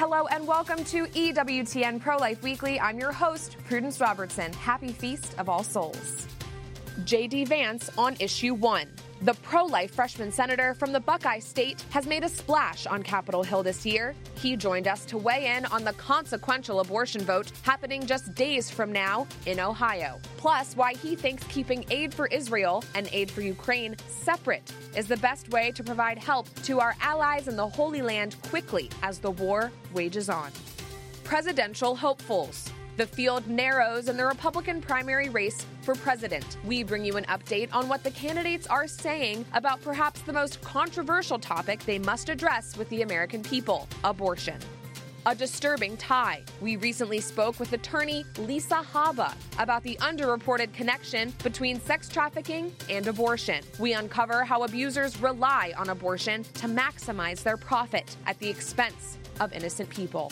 Hello and welcome to EWTN Pro Life Weekly. I'm your host, Prudence Robertson. Happy Feast of All Souls. J.D. Vance on issue one. The pro life freshman senator from the Buckeye State has made a splash on Capitol Hill this year. He joined us to weigh in on the consequential abortion vote happening just days from now in Ohio. Plus, why he thinks keeping aid for Israel and aid for Ukraine separate is the best way to provide help to our allies in the Holy Land quickly as the war wages on. Presidential hopefuls. The field narrows in the Republican primary race for president. We bring you an update on what the candidates are saying about perhaps the most controversial topic they must address with the American people abortion. A disturbing tie. We recently spoke with attorney Lisa Haba about the underreported connection between sex trafficking and abortion. We uncover how abusers rely on abortion to maximize their profit at the expense of innocent people.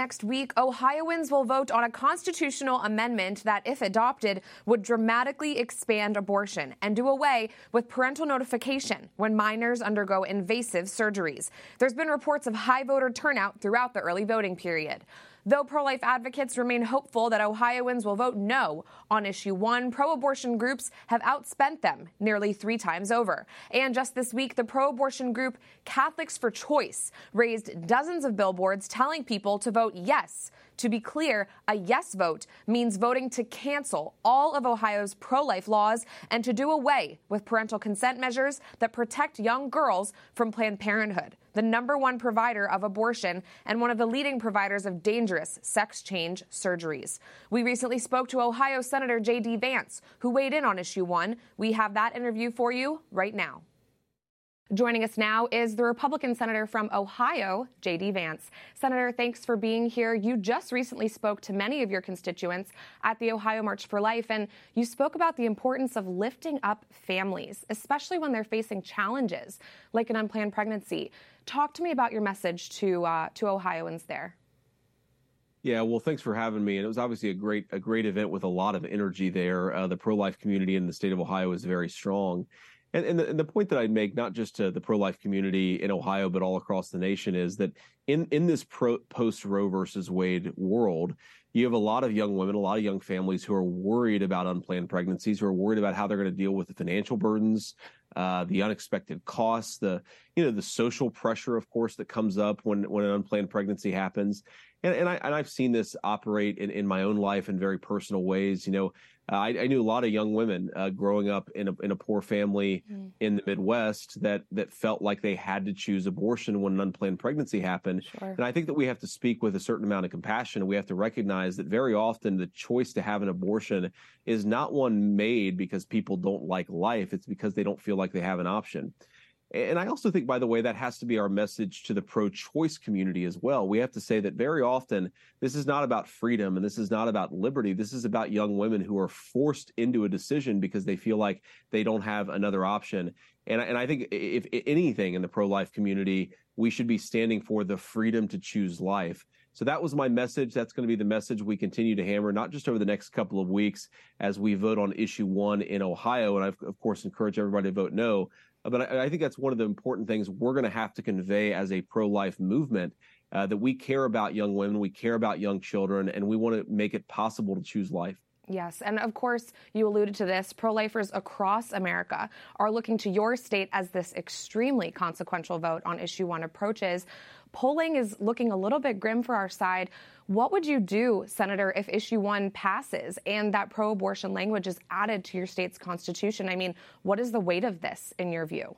Next week, Ohioans will vote on a constitutional amendment that, if adopted, would dramatically expand abortion and do away with parental notification when minors undergo invasive surgeries. There's been reports of high voter turnout throughout the early voting period. Though pro life advocates remain hopeful that Ohioans will vote no on issue one, pro abortion groups have outspent them nearly three times over. And just this week, the pro abortion group Catholics for Choice raised dozens of billboards telling people to vote yes. To be clear, a yes vote means voting to cancel all of Ohio's pro life laws and to do away with parental consent measures that protect young girls from Planned Parenthood the number one provider of abortion and one of the leading providers of dangerous sex change surgeries. We recently spoke to Ohio Senator J.D. Vance, who weighed in on issue one. We have that interview for you right now. Joining us now is the Republican senator from Ohio, J.D. Vance. Senator, thanks for being here. You just recently spoke to many of your constituents at the Ohio March for Life, and you spoke about the importance of lifting up families, especially when they're facing challenges like an unplanned pregnancy. Talk to me about your message to uh, to Ohioans there. Yeah, well, thanks for having me. And it was obviously a great a great event with a lot of energy there. Uh, the pro life community in the state of Ohio is very strong. And, and, the, and the point that I'd make, not just to the pro life community in Ohio, but all across the nation, is that in in this post Roe versus Wade world, you have a lot of young women, a lot of young families who are worried about unplanned pregnancies, who are worried about how they're going to deal with the financial burdens, uh, the unexpected costs, the you know the social pressure, of course, that comes up when when an unplanned pregnancy happens. And, and I and I've seen this operate in, in my own life in very personal ways. You know, uh, I, I, knew a lot of young women uh, growing up in a in a poor family mm. in the Midwest that that felt like they had to choose abortion when an unplanned pregnancy happened. Sure. And I think that we have to speak with a certain amount of compassion. We have to recognize that very often the choice to have an abortion is not one made because people don't like life. It's because they don't feel like they have an option. And I also think, by the way, that has to be our message to the pro choice community as well. We have to say that very often this is not about freedom and this is not about liberty. This is about young women who are forced into a decision because they feel like they don't have another option. And, and I think if, if anything in the pro life community, we should be standing for the freedom to choose life. So that was my message. That's going to be the message we continue to hammer, not just over the next couple of weeks as we vote on issue one in Ohio. And I, of course, encourage everybody to vote no. But I, I think that's one of the important things we're going to have to convey as a pro life movement uh, that we care about young women, we care about young children, and we want to make it possible to choose life. Yes, and of course, you alluded to this. Pro lifers across America are looking to your state as this extremely consequential vote on issue one approaches. Polling is looking a little bit grim for our side. What would you do, Senator, if issue one passes and that pro abortion language is added to your state's constitution? I mean, what is the weight of this in your view?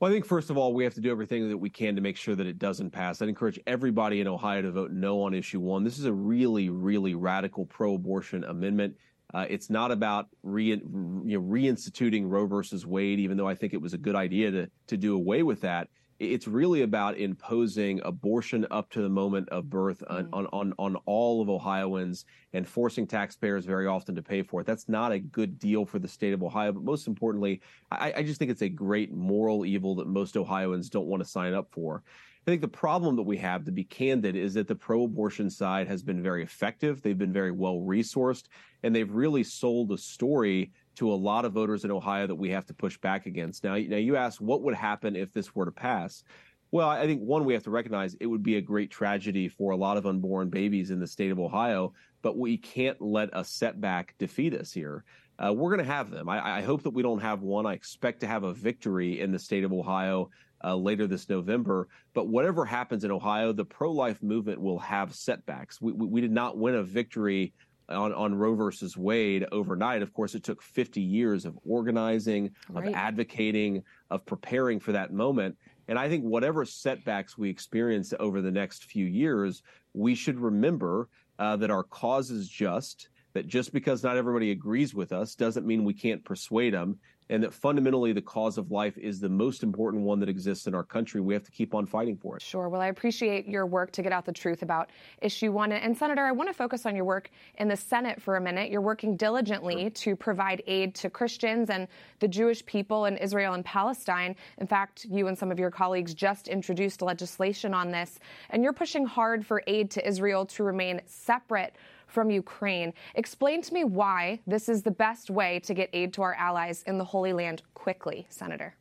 Well, I think first of all, we have to do everything that we can to make sure that it doesn't pass. I'd encourage everybody in Ohio to vote no on issue one. This is a really, really radical pro abortion amendment. Uh, it's not about re, you know, reinstituting Roe versus Wade, even though I think it was a good idea to, to do away with that it's really about imposing abortion up to the moment of birth on, mm-hmm. on, on, on, all of Ohioans and forcing taxpayers very often to pay for it. That's not a good deal for the state of Ohio. But most importantly, I, I just think it's a great moral evil that most Ohioans don't want to sign up for. I think the problem that we have, to be candid, is that the pro abortion side has been very effective. They've been very well resourced, and they've really sold a story to a lot of voters in Ohio that we have to push back against. Now, now you ask what would happen if this were to pass. Well, I think one, we have to recognize it would be a great tragedy for a lot of unborn babies in the state of Ohio, but we can't let a setback defeat us here. Uh, we're going to have them. I, I, hope that we don't have one. I expect to have a victory in the state of Ohio uh, later this November. But whatever happens in Ohio, the pro life movement will have setbacks. We, we, we, did not win a victory on, on Roe versus Wade overnight. Of course, it took 50 years of organizing, right. of advocating, of preparing for that moment. And I think whatever setbacks we experience over the next few years, we should remember uh, that our cause is just, that just because not everybody agrees with us doesn't mean we can't persuade them and that fundamentally the cause of life is the most important one that exists in our country. We have to keep on fighting for it. Sure. Well, I appreciate your work to get out the truth about issue one. And Senator, I want to focus on your work in the Senate for a minute. You're working diligently sure. to provide aid to Christians and the Jewish people in Israel and Palestine. In fact, you and some of your colleagues just introduced legislation on this, and you're pushing hard for aid to Israel to remain separate from Ukraine. Explain to me why this is the best way to get aid to our allies in the Holy Land quickly, Senator.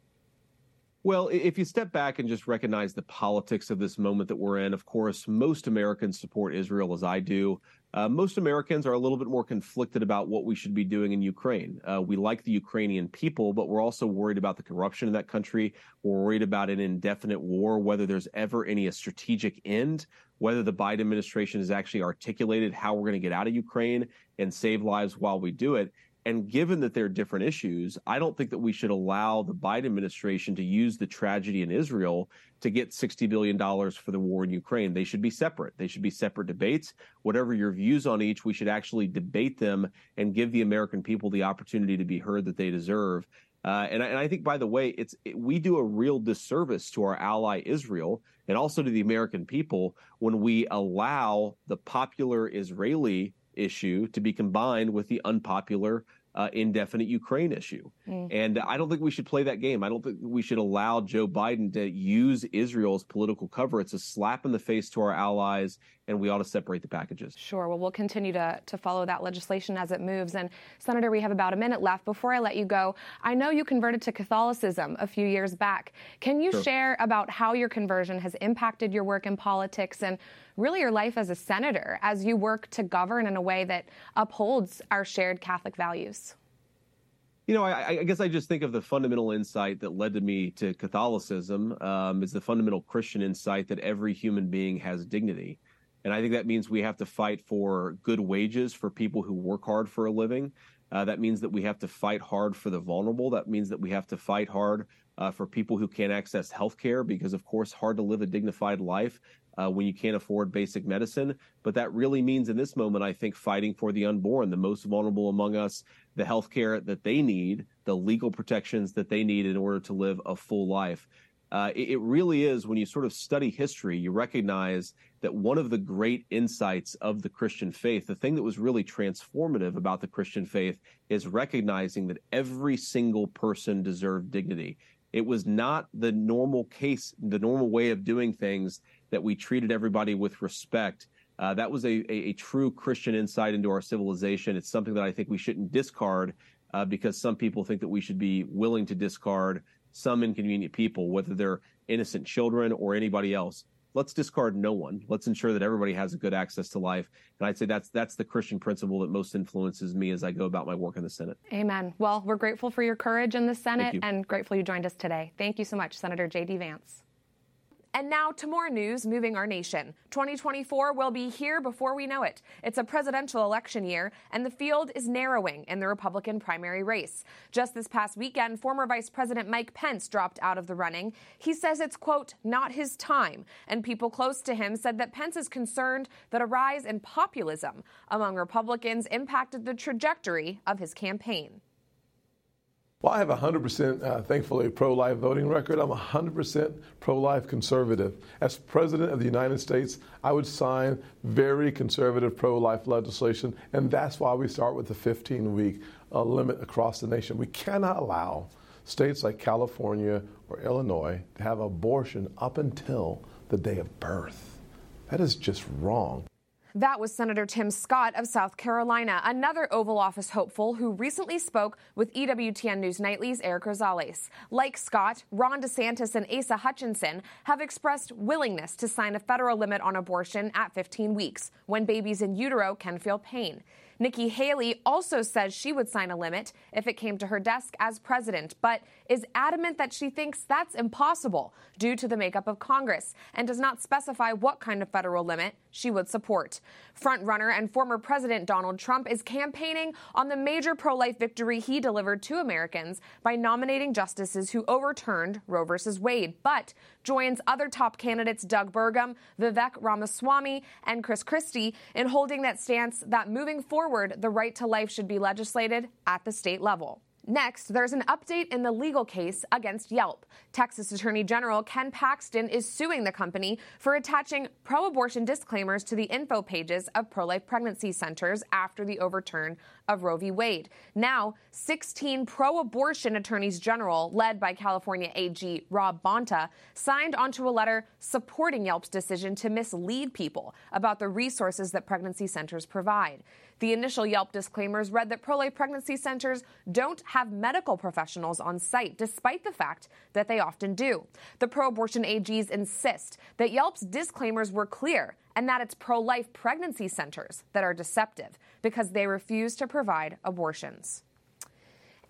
Well, if you step back and just recognize the politics of this moment that we're in, of course, most Americans support Israel as I do. Uh, most Americans are a little bit more conflicted about what we should be doing in Ukraine. Uh, we like the Ukrainian people, but we're also worried about the corruption in that country. We're worried about an indefinite war, whether there's ever any strategic end, whether the Biden administration has actually articulated how we're going to get out of Ukraine and save lives while we do it. And given that there are different issues, I don't think that we should allow the Biden administration to use the tragedy in Israel to get $60 billion for the war in Ukraine. They should be separate. They should be separate debates. Whatever your views on each, we should actually debate them and give the American people the opportunity to be heard that they deserve. Uh, and, I, and, I, think, by the way, it's it, we do a real disservice to our ally Israel and also to the American people when we allow the popular Israeli issue to be combined with the unpopular uh, indefinite Ukraine issue. Mm. And I don't think we should play that game. I don't think we should allow Joe Biden to use Israel's political cover. It's a slap in the face to our allies, and we ought to separate the packages. Sure. Well, we'll continue to, to follow that legislation as it moves. And, Senator, we have about a minute left. Before I let you go, I know you converted to Catholicism a few years back. Can you sure. share about how your conversion has impacted your work in politics and really your life as a senator as you work to govern in a way that upholds our shared Catholic values? You know, I, I, guess I just think of the fundamental insight that led to me to Catholicism um, is the fundamental Christian insight that every human being has dignity. And I think that means we have to fight for good wages for people who work hard for a living. Uh, that means that we have to fight hard for the vulnerable. That means that we have to fight hard uh, for people who can't access health care because, of course, hard to live a dignified life uh, when you can't afford basic medicine. But that really means in this moment, I think, fighting for the unborn, the most vulnerable among us, the health care that they need, the legal protections that they need in order to live a full life. Uh, it, it, really is when you sort of study history, you recognize that one of the great insights of the Christian faith, the thing that was really transformative about the Christian faith, is recognizing that every single person deserved dignity. It was not the normal case, the normal way of doing things that we treated everybody with respect. Uh, that was a, a, a, true Christian insight into our civilization. It's something that I think we shouldn't discard uh, because some people think that we should be willing to discard some inconvenient people, whether they're innocent children or anybody else. Let's discard no one. Let's ensure that everybody has a good access to life. And I'd say that's that's the Christian principle that most influences me as I go about my work in the Senate. Amen. Well, we're grateful for your courage in the Senate and grateful you joined us today. Thank you so much, Senator J.D. Vance. And now to more news moving our nation. 2024 will be here before we know it. It's a presidential election year, and the field is narrowing in the Republican primary race. Just this past weekend, former Vice President Mike Pence dropped out of the running. He says it's, quote, not his time. And people close to him said that Pence is concerned that a rise in populism among Republicans impacted the trajectory of his campaign. Well, I have 100%, uh, thankfully, pro life voting record. I'm 100% pro life conservative. As President of the United States, I would sign very conservative pro life legislation, and that's why we start with the 15 week uh, limit across the nation. We cannot allow states like California or Illinois to have abortion up until the day of birth. That is just wrong. That was Senator Tim Scott of South Carolina, another Oval Office hopeful who recently spoke with EWTN News Nightly's Eric Rosales. Like Scott, Ron DeSantis and Asa Hutchinson have expressed willingness to sign a federal limit on abortion at 15 weeks, when babies in utero can feel pain. Nikki Haley also says she would sign a limit if it came to her desk as president, but is adamant that she thinks that's impossible due to the makeup of Congress and does not specify what kind of federal limit she would support. Frontrunner and former President Donald Trump is campaigning on the major pro life victory he delivered to Americans by nominating justices who overturned Roe v. Wade, but joins other top candidates Doug Burgum, Vivek Ramaswamy, and Chris Christie in holding that stance that moving forward, the right to life should be legislated at the state level. Next, there's an update in the legal case against Yelp. Texas Attorney General Ken Paxton is suing the company for attaching pro abortion disclaimers to the info pages of pro life pregnancy centers after the overturn of Roe v. Wade. Now, 16 pro abortion attorneys general, led by California AG Rob Bonta, signed onto a letter supporting Yelp's decision to mislead people about the resources that pregnancy centers provide. The initial Yelp disclaimers read that pro life pregnancy centers don't have medical professionals on site, despite the fact that they often do. The pro abortion AGs insist that Yelp's disclaimers were clear and that it's pro life pregnancy centers that are deceptive because they refuse to provide abortions.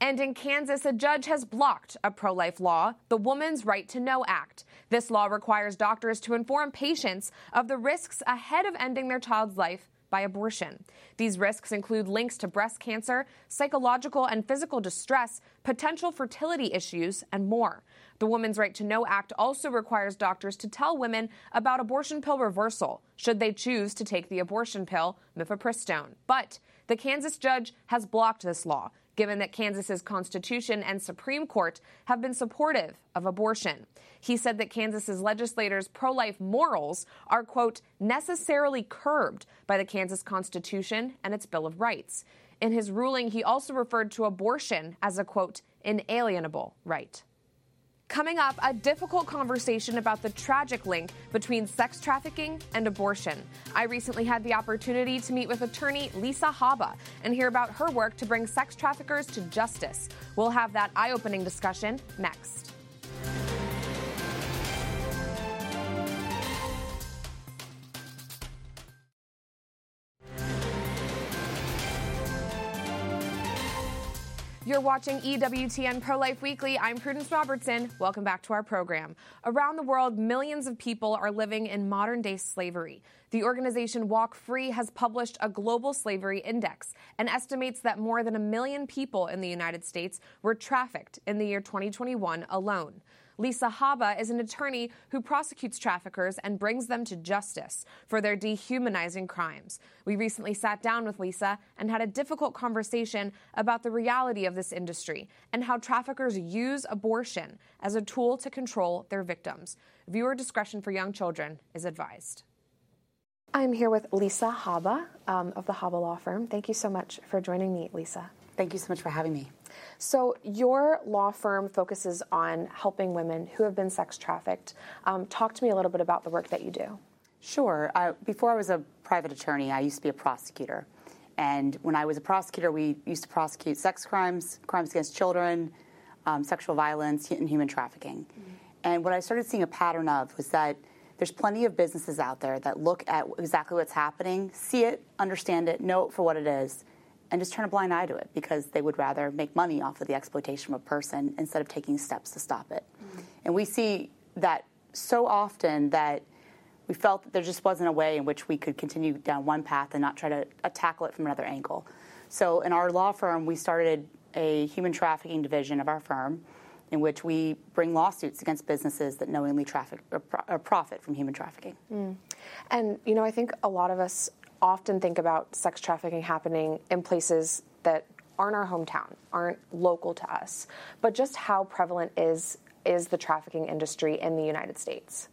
And in Kansas, a judge has blocked a pro life law, the Woman's Right to Know Act. This law requires doctors to inform patients of the risks ahead of ending their child's life by abortion. These risks include links to breast cancer, psychological and physical distress, potential fertility issues, and more. The Women's Right to Know Act also requires doctors to tell women about abortion pill reversal should they choose to take the abortion pill, mifepristone. But the Kansas judge has blocked this law, given that Kansas's Constitution and Supreme Court have been supportive of abortion. He said that Kansas's legislators' pro life morals are, quote, necessarily curbed by the Kansas Constitution and its Bill of Rights. In his ruling, he also referred to abortion as a, quote, inalienable right. Coming up, a difficult conversation about the tragic link between sex trafficking and abortion. I recently had the opportunity to meet with attorney Lisa Haba and hear about her work to bring sex traffickers to justice. We'll have that eye opening discussion next. You're watching EWTN Pro Life Weekly. I'm Prudence Robertson. Welcome back to our program. Around the world, millions of people are living in modern day slavery. The organization Walk Free has published a global slavery index and estimates that more than a million people in the United States were trafficked in the year 2021 alone. Lisa Haba is an attorney who prosecutes traffickers and brings them to justice for their dehumanizing crimes. We recently sat down with Lisa and had a difficult conversation about the reality of this industry and how traffickers use abortion as a tool to control their victims. Viewer discretion for young children is advised. I'm here with Lisa Haba um, of the Haba Law Firm. Thank you so much for joining me, Lisa. Thank you so much for having me. So, your law firm focuses on helping women who have been sex trafficked. Um, talk to me a little bit about the work that you do. Sure. Uh, before I was a private attorney, I used to be a prosecutor. And when I was a prosecutor, we used to prosecute sex crimes, crimes against children, um, sexual violence, and human trafficking. Mm-hmm. And what I started seeing a pattern of was that there's plenty of businesses out there that look at exactly what's happening, see it, understand it, know it for what it is, and just turn a blind eye to it because they would rather make money off of the exploitation of a person instead of taking steps to stop it. Mm-hmm. And we see that so often that we felt that there just wasn't a way in which we could continue down one path and not try to uh, tackle it from another angle. So in our law firm, we started a human trafficking division of our firm in which we bring lawsuits against businesses that knowingly traffic or, or profit from human trafficking. Mm. And you know, I think a lot of us often think about sex trafficking happening in places that aren't our hometown, aren't local to us. But just how prevalent is is the trafficking industry in the United States?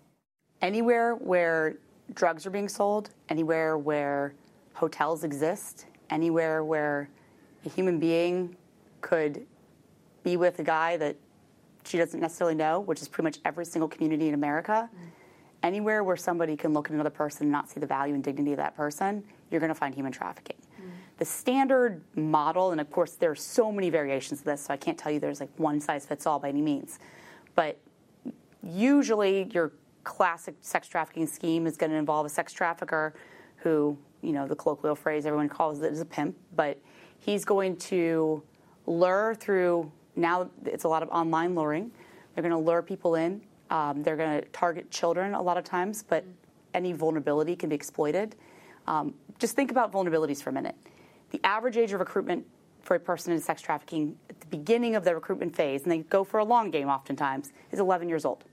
Anywhere where drugs are being sold, anywhere where hotels exist, anywhere where a human being could be with a guy that she doesn't necessarily know, which is pretty much every single community in America. Mm Anywhere where somebody can look at another person and not see the value and dignity of that person, you're going to find human trafficking. Mm. The standard model, and of course, there are so many variations of this, so I can't tell you there's like one size fits all by any means. But usually, your classic sex trafficking scheme is going to involve a sex trafficker who, you know, the colloquial phrase everyone calls it is a pimp, but he's going to lure through now it's a lot of online luring. They're going to lure people in um, they're going to target children a lot of times, but any vulnerability can be exploited. Um, just think about vulnerabilities for a minute. The average age of recruitment for a person in sex trafficking at the beginning of the recruitment phase, and they go for a long game oftentimes, is 11 years old.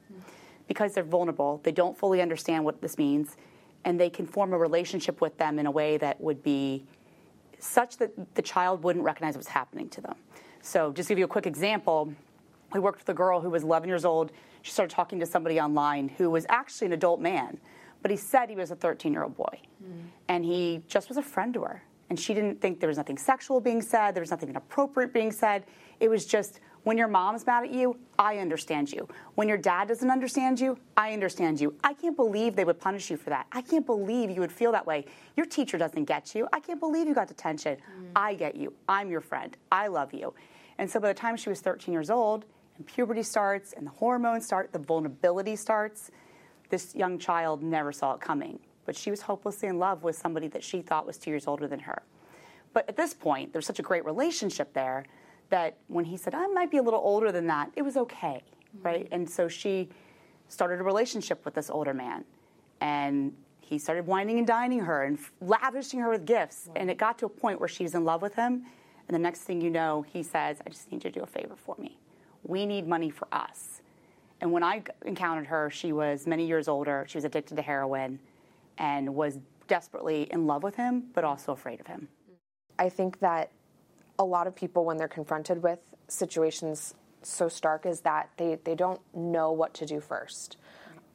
Because they're vulnerable, they don't fully understand what this means, and they can form a relationship with them in a way that would be such that the child wouldn't recognize what's happening to them. So, just to give you a quick example, we worked with a girl who was 11 years old she started talking to somebody online who was actually an adult man, but he said he was a 13 year old boy. Mm. And he just was a friend to her. And she didn't think there was nothing sexual being said, there was nothing inappropriate being said. It was just, when your mom's mad at you, I understand you. When your dad doesn't understand you, I understand you. I can't believe they would punish you for that. I can't believe you would feel that way. Your teacher doesn't get you. I can't believe you got detention. Mm. I get you. I'm your friend. I love you. And so by the time she was 13 years old, and puberty starts and the hormones start, the vulnerability starts. This young child never saw it coming, but she was hopelessly in love with somebody that she thought was two years older than her. But at this point, there's such a great relationship there that when he said, I might be a little older than that, it was okay, mm-hmm. right? And so she started a relationship with this older man. And he started wining and dining her and lavishing her with gifts. And it got to a point where she's in love with him. And the next thing you know, he says, I just need you to do a favor for me. We need money for us. And when I encountered her, she was many years older. She was addicted to heroin and was desperately in love with him, but also afraid of him. I think that a lot of people, when they're confronted with situations so stark, is that they, they don't know what to do first.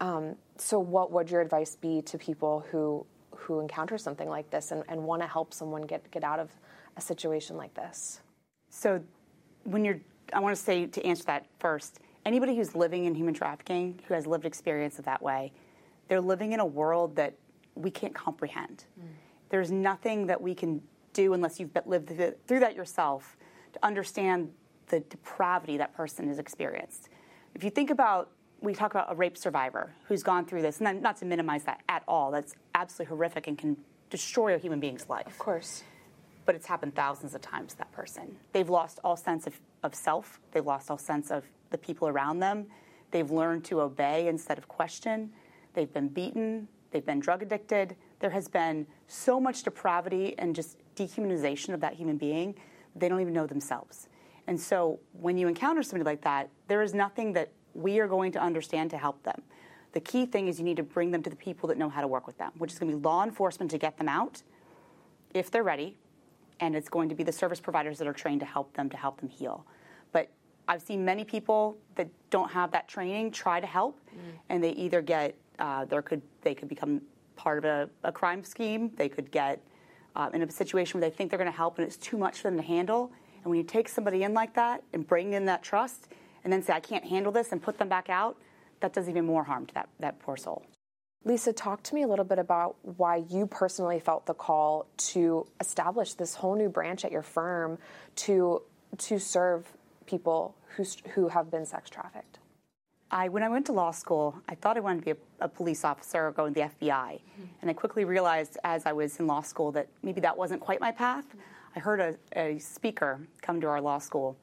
Um, so, what would your advice be to people who who encounter something like this and, and want to help someone get, get out of a situation like this? So, when you're I want to say to answer that first. Anybody who's living in human trafficking, who has lived experience of that way, they're living in a world that we can't comprehend. Mm. There's nothing that we can do unless you've lived through that yourself to understand the depravity that person has experienced. If you think about, we talk about a rape survivor who's gone through this, and not to minimize that at all, that's absolutely horrific and can destroy a human being's life. Of course but it's happened thousands of times to that person. They've lost all sense of, of self, they've lost all sense of the people around them, they've learned to obey instead of question, they've been beaten, they've been drug addicted. There has been so much depravity and just dehumanization of that human being, they don't even know themselves. And so when you encounter somebody like that, there is nothing that we are going to understand to help them. The key thing is you need to bring them to the people that know how to work with them, which is going to be law enforcement to get them out if they're ready, and it's going to be the service providers that are trained to help them to help them heal. But I've seen many people that don't have that training try to help, mm. and they either get uh, there could they could become part of a, a crime scheme. They could get uh, in a situation where they think they're going to help, and it's too much for them to handle. And when you take somebody in like that and bring in that trust, and then say I can't handle this and put them back out, that does even more harm to that that poor soul. Lisa, talk to me a little bit about why you personally felt the call to establish this whole new branch at your firm to to serve people who who have been sex trafficked. I, when I went to law school, I thought I wanted to be a, a police officer or go in the FBI. Mm-hmm. And I quickly realized as I was in law school that maybe that wasn't quite my path. I heard a, a, speaker come to our law school,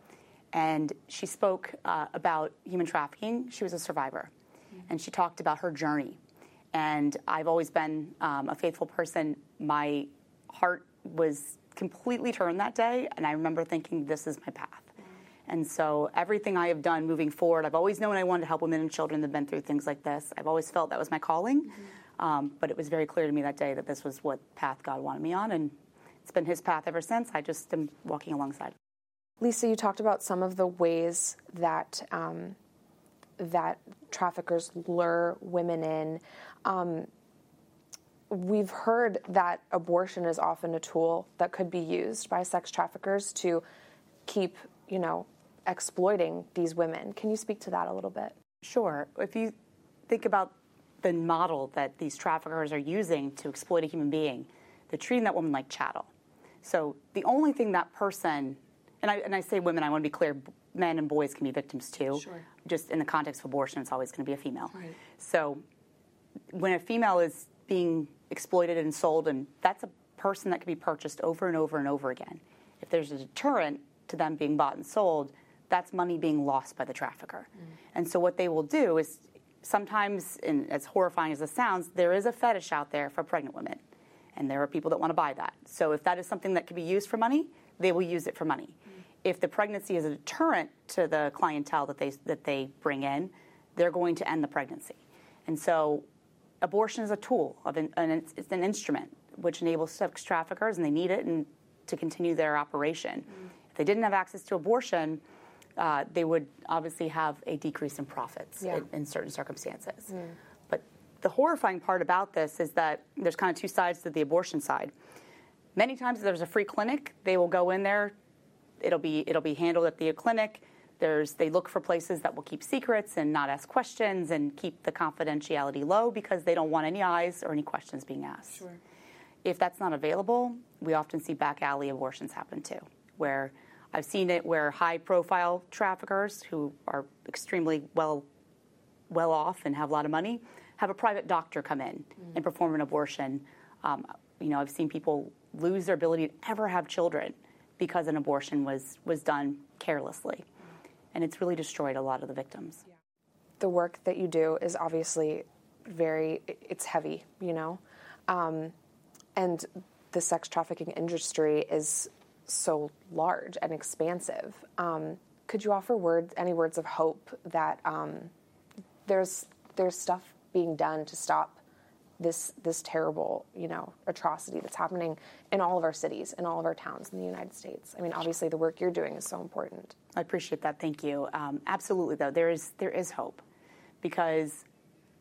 and she spoke uh, about human trafficking. She was a survivor, mm-hmm. and she talked about her journey and I've always been um, a faithful person. My heart was completely turned that day, and I remember thinking, this is my path. And so everything I have done moving forward, I've always known I wanted to help women and children that have been through things like this. I've always felt that was my calling. Mm-hmm. Um, but it was very clear to me that day that this was what path God wanted me on, and it's been His path ever since. I just am walking alongside. Lisa, you talked about some of the ways that um, that traffickers lure women in. Um, we've heard that abortion is often a tool that could be used by sex traffickers to keep, you know, exploiting these women. Can you speak to that a little bit? Sure. If you think about the model that these traffickers are using to exploit a human being. They're treating that woman like chattel. So the only thing that person, and I, and I say women, I want to be clear, men and boys can be victims too. Sure. Just in the context of abortion, it's always going to be a female. Right. So when a female is being exploited and sold, and that's a person that can be purchased over and over and over again. If there's a deterrent to them being bought and sold, that's money being lost by the trafficker. Mm. And so what they will do is sometimes, and as horrifying as it sounds, there is a fetish out there for pregnant women. And there are people that want to buy that. So if that is something that can be used for money, they will use it for money. If the pregnancy is a deterrent to the clientele that they, that they bring in, they're going to end the pregnancy. And so abortion is a tool of an, an it's, an instrument which enables sex traffickers and they need it and to continue their operation. If they didn't have access to abortion, uh, they would obviously have a decrease in profits Yeah. in, in certain circumstances. But the horrifying part about this is that there's kind of two sides to the abortion side. Many times, if there's a free clinic, they will go in there. It'll be it'll be handled at the clinic. There's they look for places that will keep secrets and not ask questions and keep the confidentiality low because they don't want any eyes or any questions being asked. Sure. If that's not available, we often see back alley abortions happen too, where I've seen it where high profile traffickers who are extremely well well off and have a lot of money have a private doctor come in and perform an abortion. Um, you know, I've seen people lose their ability to ever have children because an abortion was was done carelessly, and it's really destroyed a lot of the victims. the work that you do is obviously very it's heavy you know? Um, and the sex trafficking industry is so large and expansive. Um, could you offer words any words of hope that um, there's there's stuff being done to stop this this terrible you know atrocity that's happening in all of our cities in all of our towns in the United States I mean obviously the work you're doing is so important I appreciate that. Thank you. Um, absolutely, though, there is there is hope because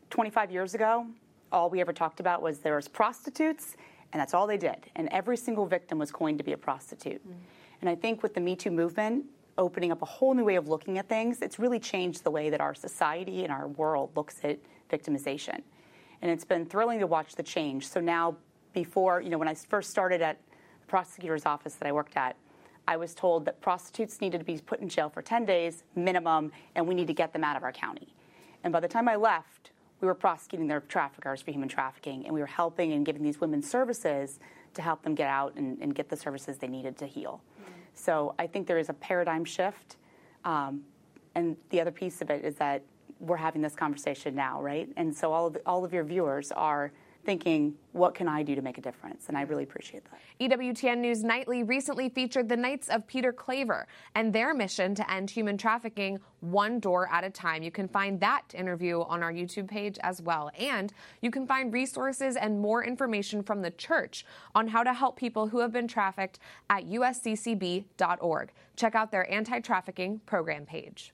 25 years ago, all we ever talked about was there was prostitutes, and that's all they did. And every single victim was coined to be a prostitute. And I think with the Me Too movement opening up a whole new way of looking at things, it's really changed the way that our society and our world looks at victimization. And it's been thrilling to watch the change. So now, before, you know, when I first started at the prosecutor's office that I worked at, I was told that prostitutes needed to be put in jail for 10 days minimum, and we need to get them out of our county. And by the time I left, we were prosecuting their traffickers for human trafficking, and we were helping and giving these women services to help them get out and, and get the services they needed to heal. So I think there is a paradigm shift. Um, and the other piece of it is that we're having this conversation now, right? And so all of, all of your viewers are thinking, what can I do to make a difference? And I really appreciate that. EWTN News Nightly recently featured the Knights of Peter Claver and their mission to end human trafficking one door at a time. You can find that interview on our YouTube page as well. And you can find resources and more information from the church on how to help people who have been trafficked at usccb.org. Check out their anti trafficking program page.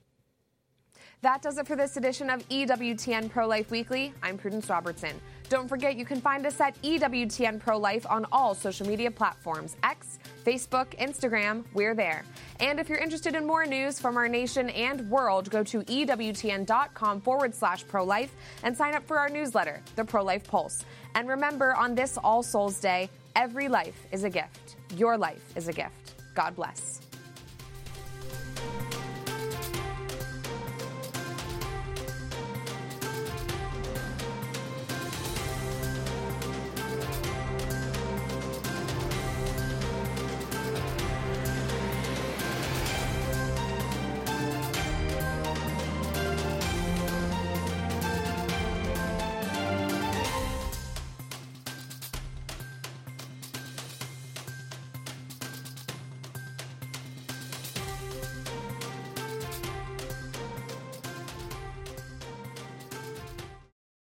That does it for this edition of EWTN Pro Life Weekly. I'm Prudence Robertson. Don't forget you can find us at EWTN Pro Life on all social media platforms X, Facebook, Instagram, we're there. And if you're interested in more news from our nation and world, go to EWTN.com forward slash pro life and sign up for our newsletter, The Pro Life Pulse. And remember, on this All Souls Day, every life is a gift. Your life is a gift. God bless.